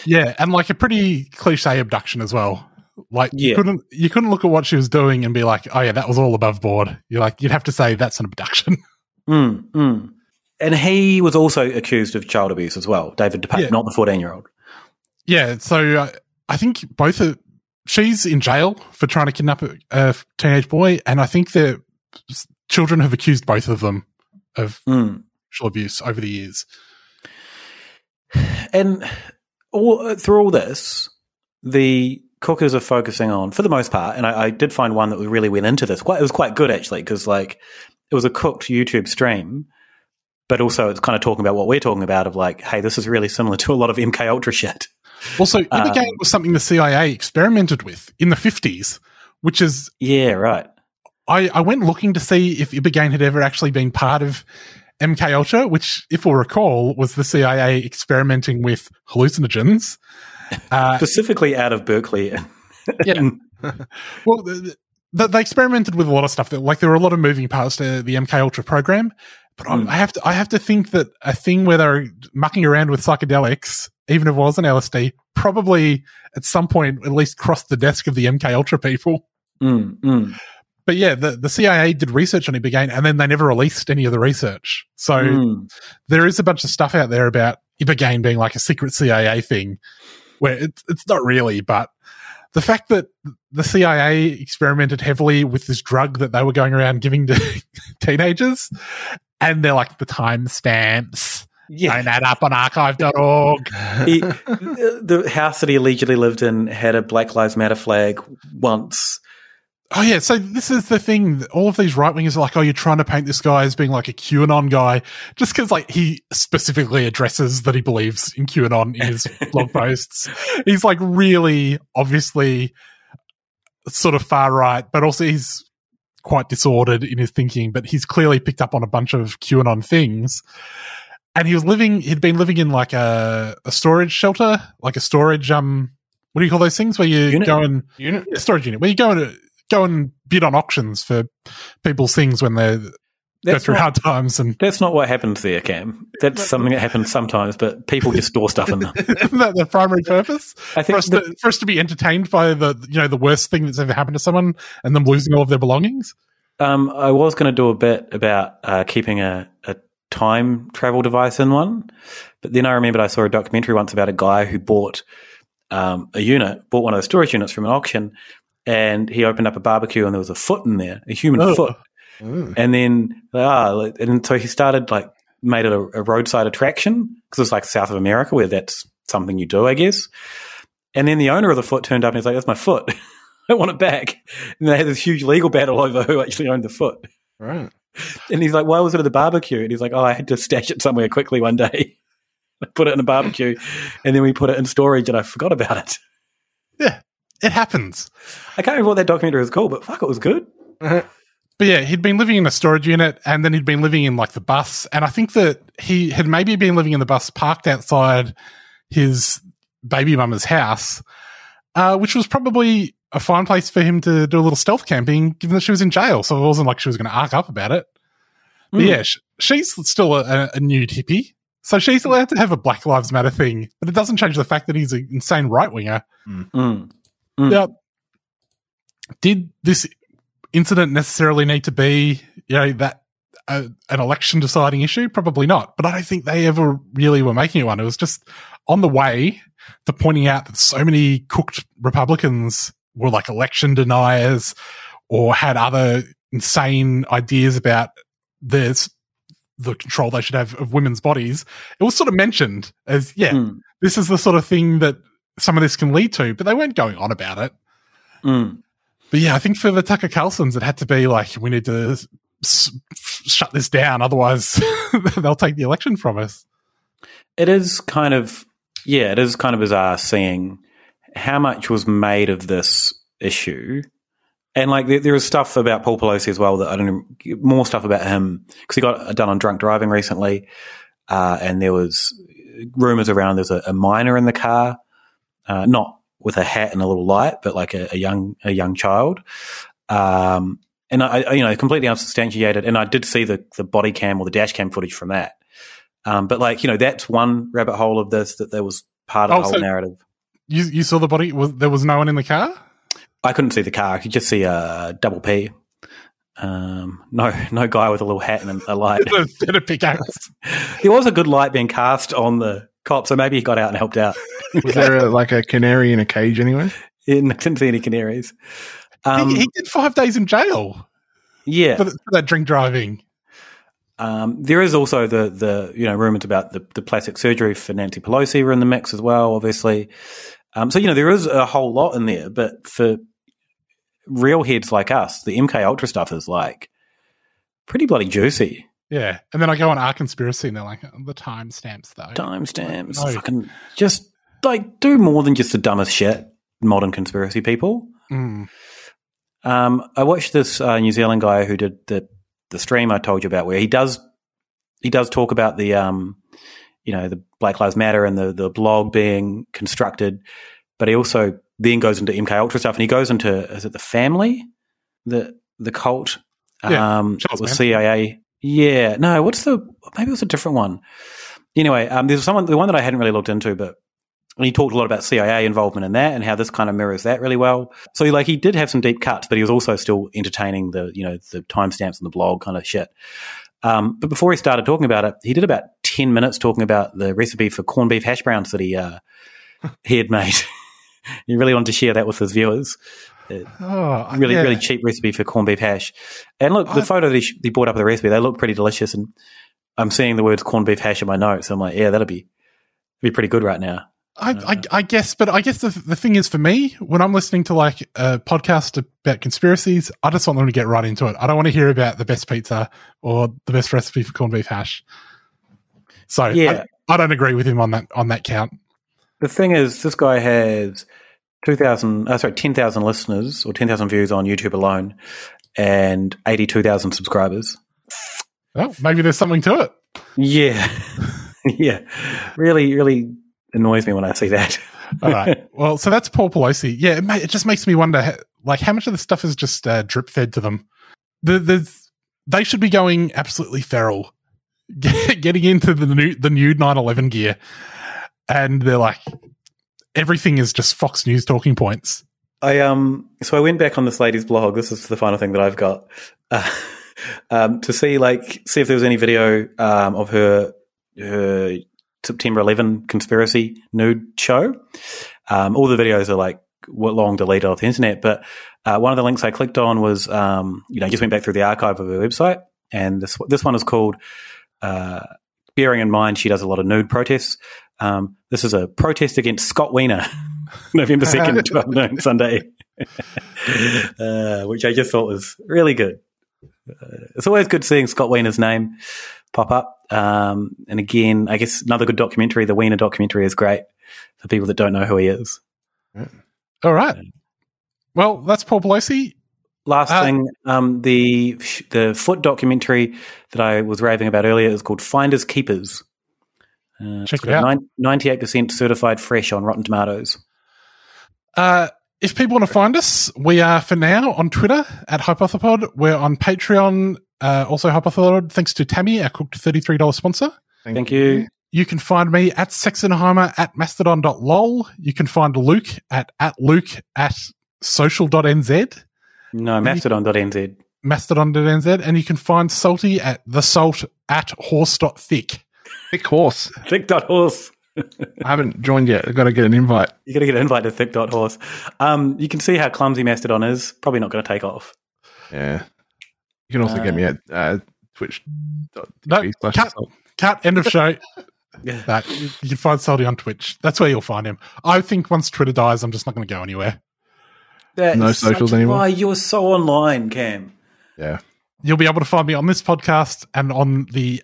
Yeah, and like a pretty cliche abduction as well. Like you couldn't you couldn't look at what she was doing and be like, oh yeah, that was all above board. You're like you'd have to say that's an abduction. Mm, mm. And he was also accused of child abuse as well, David DePape, Yeah. not the 14 year old. yeah, so uh, I think both are. She's in jail for trying to kidnap a, a teenage boy, and I think the children have accused both of them of Mm. sexual abuse over the years. And all, through all this, the cookers are focusing on, for the most part, and I, I did find one that we really went into this. Quite, it was quite good actually, because like it was a cooked YouTube stream, but also it's kind of talking about what we're talking about of like, hey, this is really similar to a lot of MK Ultra shit. Also, Um, Ibogaine was something the CIA experimented with in the fifties, which is yeah, right. I, I went looking to see if Ibogaine had ever actually been part of MK Ultra, which, if we'll recall, was the CIA experimenting with hallucinogens. Uh, Specifically out of Berkeley. yeah. well, the, the, they experimented with a lot of stuff. That, like there were a lot of moving parts to the MK Ultra program, but I- I have to I have to think that a thing where they're mucking around with psychedelics, even if it was an LSD, probably at some point at least crossed the desk of the MK Ultra people. Mm, mm. But yeah, the, the CIA did research on Ibogaine and then they never released any of the research. So Mm. there is a bunch of stuff out there about Ibogaine being like a secret CIA thing where it's, it's not really, but the fact that the CIA experimented heavily with this drug that they were going around giving to teenagers and they're like the timestamps. Yeah. Don't add up on archive.org. he, the house that he allegedly lived in had a Black Lives Matter flag once. Oh yeah, so this is the thing. All of these right wingers are like, "Oh, you're trying to paint this guy as being like a QAnon guy," just because like he specifically addresses that he believes in QAnon in his blog posts. He's like really obviously sort of far right, but also he's quite disordered in his thinking. But he's clearly picked up on a bunch of QAnon things. And he was living. He'd been living in like a, a storage shelter, like a storage um. What do you call those things where you Unit? go and Unit? Storage unit where you go and go and bid on auctions for people's things when they go That's through not- hard times and That's not what happens there, Cam. That's something that happens sometimes, but people just store stuff in them. isn't that the primary purpose I for think us, to, for us to be entertained by the you know the worst thing that's ever happened to someone and them losing all of their belongings Um, I was going to do a bit about uh, keeping a, a time travel device in one, but then I remembered I saw a documentary once about a guy who bought um, a unit, bought one of the storage units from an auction, and he opened up a barbecue and there was a foot in there, a human Oh. foot, and then ah, and so he started like made it a, a roadside attraction because it's like South of America where that's something you do, I guess. And then the owner of the foot turned up and he's like, "That's my foot." I want it back. And they had this huge legal battle over who actually owned the foot. Right. And he's like, why was it at the barbecue? And he's like, oh, I had to stash it somewhere quickly one day. I put it in a barbecue and then we put it in storage and I forgot about it. yeah it happens I can't remember what that documentary was called, but fuck, it was good. But yeah, he'd been living in a storage unit and then he'd been living in like the bus. And I think that he had maybe been living in the bus parked outside his baby mama's house, uh, which was probably a fine place for him to do a little stealth camping, given that she was in jail. So it wasn't like she was going to arc up about it. But Mm. yeah, sh- she's still a, a nude hippie. So she's allowed to have a Black Lives Matter thing, but it doesn't change the fact that he's an insane right winger. Mm. Yeah. Did this incident necessarily need to be, you know, that uh, an election deciding issue? Probably not. But I don't think they ever really were making it one. It was just on the way to pointing out that so many cooked Republicans were like election deniers or had other insane ideas about this the control they should have of women's bodies. It was sort of mentioned as, yeah, Mm. this is the sort of thing that some of this can lead to, but they weren't going on about it. Mm. But yeah, I think for the Tucker Carlsons, it had to be like, we need to s- s- shut this down. Otherwise, they'll take the election from us. It is kind of, yeah, it is kind of bizarre seeing how much was made of this issue. And like, there, there is stuff about Paul Pelosi as well that I don't know, more stuff about him because he got done on drunk driving recently. Uh, and there was rumors around there's a, a minor in the car, uh, not with a hat and a little light, but like a, a young, a young child. Um, and I, I, you know, completely unsubstantiated. And I did see the, the body cam or the dash cam footage from that. Um, but like, you know, that's one rabbit hole of this that there was part of Oh, the whole so- narrative. You, you saw the body? Was, there was no one in the car? I couldn't see the car. I could just see a double P. Um, no, no guy with a little hat and a light. a pickaxe. there was a good light being cast on the cop, so maybe he got out and helped out. Was there a, like a canary in a cage anyway? In, didn't see any canaries. Um, he, he did five days in jail yeah, for, th- for that drink driving. Um, there is also the the you know rumors about the, the plastic surgery for Nancy Pelosi were in the mix as well, obviously. Um, so you know there is a whole lot in there, but for real heads like us, the MK Ultra stuff is like pretty bloody juicy. Yeah. And then I go on our conspiracy and they're like, "Oh, the timestamps though. Timestamps, No. fucking just like do more than just the dumbest shit. Modern conspiracy people. Mm. Um, I watched this uh, New Zealand guy who did the the stream I told you about, where he does he does talk about the um, you know, the Black Lives Matter and the the blog being constructed, but he also then goes into MK Ultra stuff, and he goes into is it the family, the the cult, Yeah, um, Manson. CIA. Yeah, no, what's the maybe it was a different one. Anyway, um, there's someone the one that I hadn't really looked into, but he talked a lot about CIA involvement in that and how this kind of mirrors that really well. So like he did have some deep cuts, but he was also still entertaining the you know the timestamps and the blog kind of shit. Um, but before he started talking about it, he did about ten minutes talking about the recipe for corned beef hash browns that he uh, he had made. he really wanted to share that with his viewers. Uh, Oh, really, yeah. really cheap recipe for corned beef hash. And look, the I- photo that he, brought up of the recipe, they look pretty delicious. And I'm seeing the words corned beef hash in my notes. I'm like, yeah, that'll be be pretty good right now. I, I, I guess, but I guess the, the thing is for me, when I'm listening to like a podcast about conspiracies, I just want them to get right into it. I don't want to hear about the best pizza or the best recipe for corned beef hash. So Yeah. I, I don't agree with him on that on that count. The thing is, this guy has 2,000, uh, sorry, 10,000 listeners or 10,000 views on YouTube alone and 82,000 subscribers. Well, maybe there's something to it. Yeah. yeah. Really, really annoys me when I see that. All right. Well, so that's Paul Pelosi. Yeah, it, ma- it just makes me wonder, like, how much of the stuff is just uh, drip fed to them? The, the, they should be going absolutely feral, getting into the new the new 911 gear, and they're like, everything is just Fox News talking points. I um so I went back on this lady's blog. This is the final thing that I've got uh, um, to see like see if there was any video um, of her her September 11 conspiracy nude show. Um, all the videos are like long deleted off the internet, but uh, one of the links I clicked on was um, you know just went back through the archive of her website, and this this one is called. Uh, bearing in mind she does a lot of nude protests. Um, this is a protest against Scott Wiener, November 2nd, 12 noon, Sunday, uh, which I just thought was really good. Uh, it's always good seeing Scott Wiener's name pop up. Um, and again, I guess another good documentary, the Wiener documentary, is great for people that don't know who he is. All right. Well, that's Paul Pelosi. Last Uh, thing, um, the the foot documentary that I was raving about earlier is called Finders Keepers. Uh, Check it out. got Ninety-eight percent certified fresh on Rotten Tomatoes. Uh, if people want to find us, we are for now on Twitter at Hypothepod. We're on Patreon, uh, also Hypothepod, thanks to Tammy, our Cooked $33 sponsor. Thank, you. You can find me at Sexenheimer at mastodon.lol. You can find Luke at, at Luke at social.nz, No, Mastodon.nz. mastodon.nz, and you can find Salty at the salt at horse.thick. Thick horse. Thick dot horse. I haven't joined yet. I've got to get an invite. You've got to get an invite to Thick dot horse. Um, you can see how clumsy Mastodon is. Probably not going to take off. Yeah. You can also Uh, get me at uh, Twitch. No, cut, cut, end of show. That you can find Salty on Twitch. That's where you'll find him. I think once Twitter dies, I'm just not going to go anywhere. That No socials anymore? lie. You're so online, Cam. Yeah. You'll be able to find me on this podcast and on the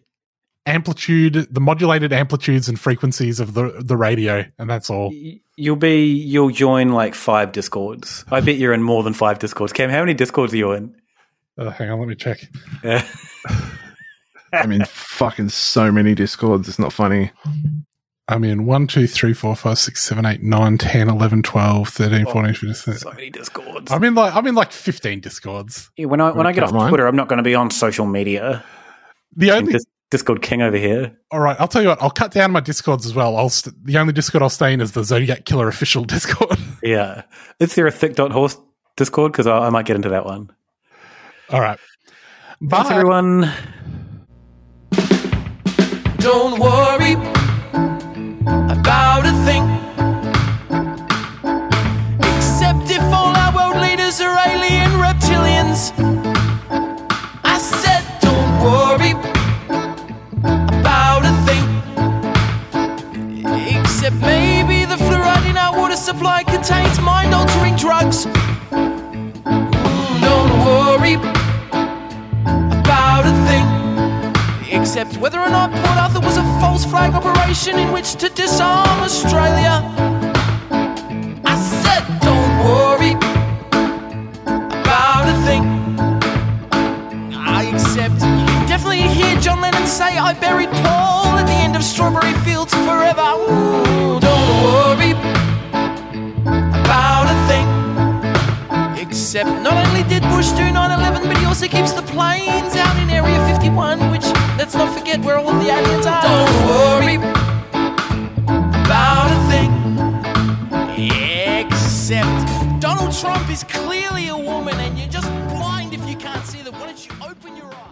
amplitude, the modulated amplitudes and frequencies of the the radio, and that's all. You'll be. You'll join like five discords. I bet you're in more than five discords. Cam, how many discords are you in? Uh, hang on, let me check. Yeah. I mean, fucking so many discords. It's not funny. I'm in 1, 2, 3, 4, 5, 6, 7, 8, 9, 10, 11, 12, 13, 14, 15, 16. So many discords. I'm in like I'm in like 15 discords. Yeah, when I when I get off Can't mind. Twitter, I'm not going to be on social media. The only Dis- Discord king over here. All right, I'll tell you what. I'll cut down my discords as well. I'll st- the only discord I'll stay in is the Zodiac Killer official discord. Yeah. Is there a thick dot horse Discord? Because I, I might get into that one. All right. Thanks, everyone. Don't worry about a thing. Except if all our world leaders are maybe the fluoride in our water supply contains mind altering drugs. Don't worry about a thing. Except whether or not Port Arthur was a false flag operation in which to disarm Australia. I said, don't worry about a thing. I accept. You definitely hear John Lennon say, I buried Paul of strawberry fields forever. Ooh, don't worry about a thing. Except not only did Bush do 9 11, but he also keeps the planes out in Area 51, which let's not forget where all the aliens are. Don't worry about a thing. Except Donald Trump is clearly a woman, and you're just blind if you can't see them. Why don't you open your eyes?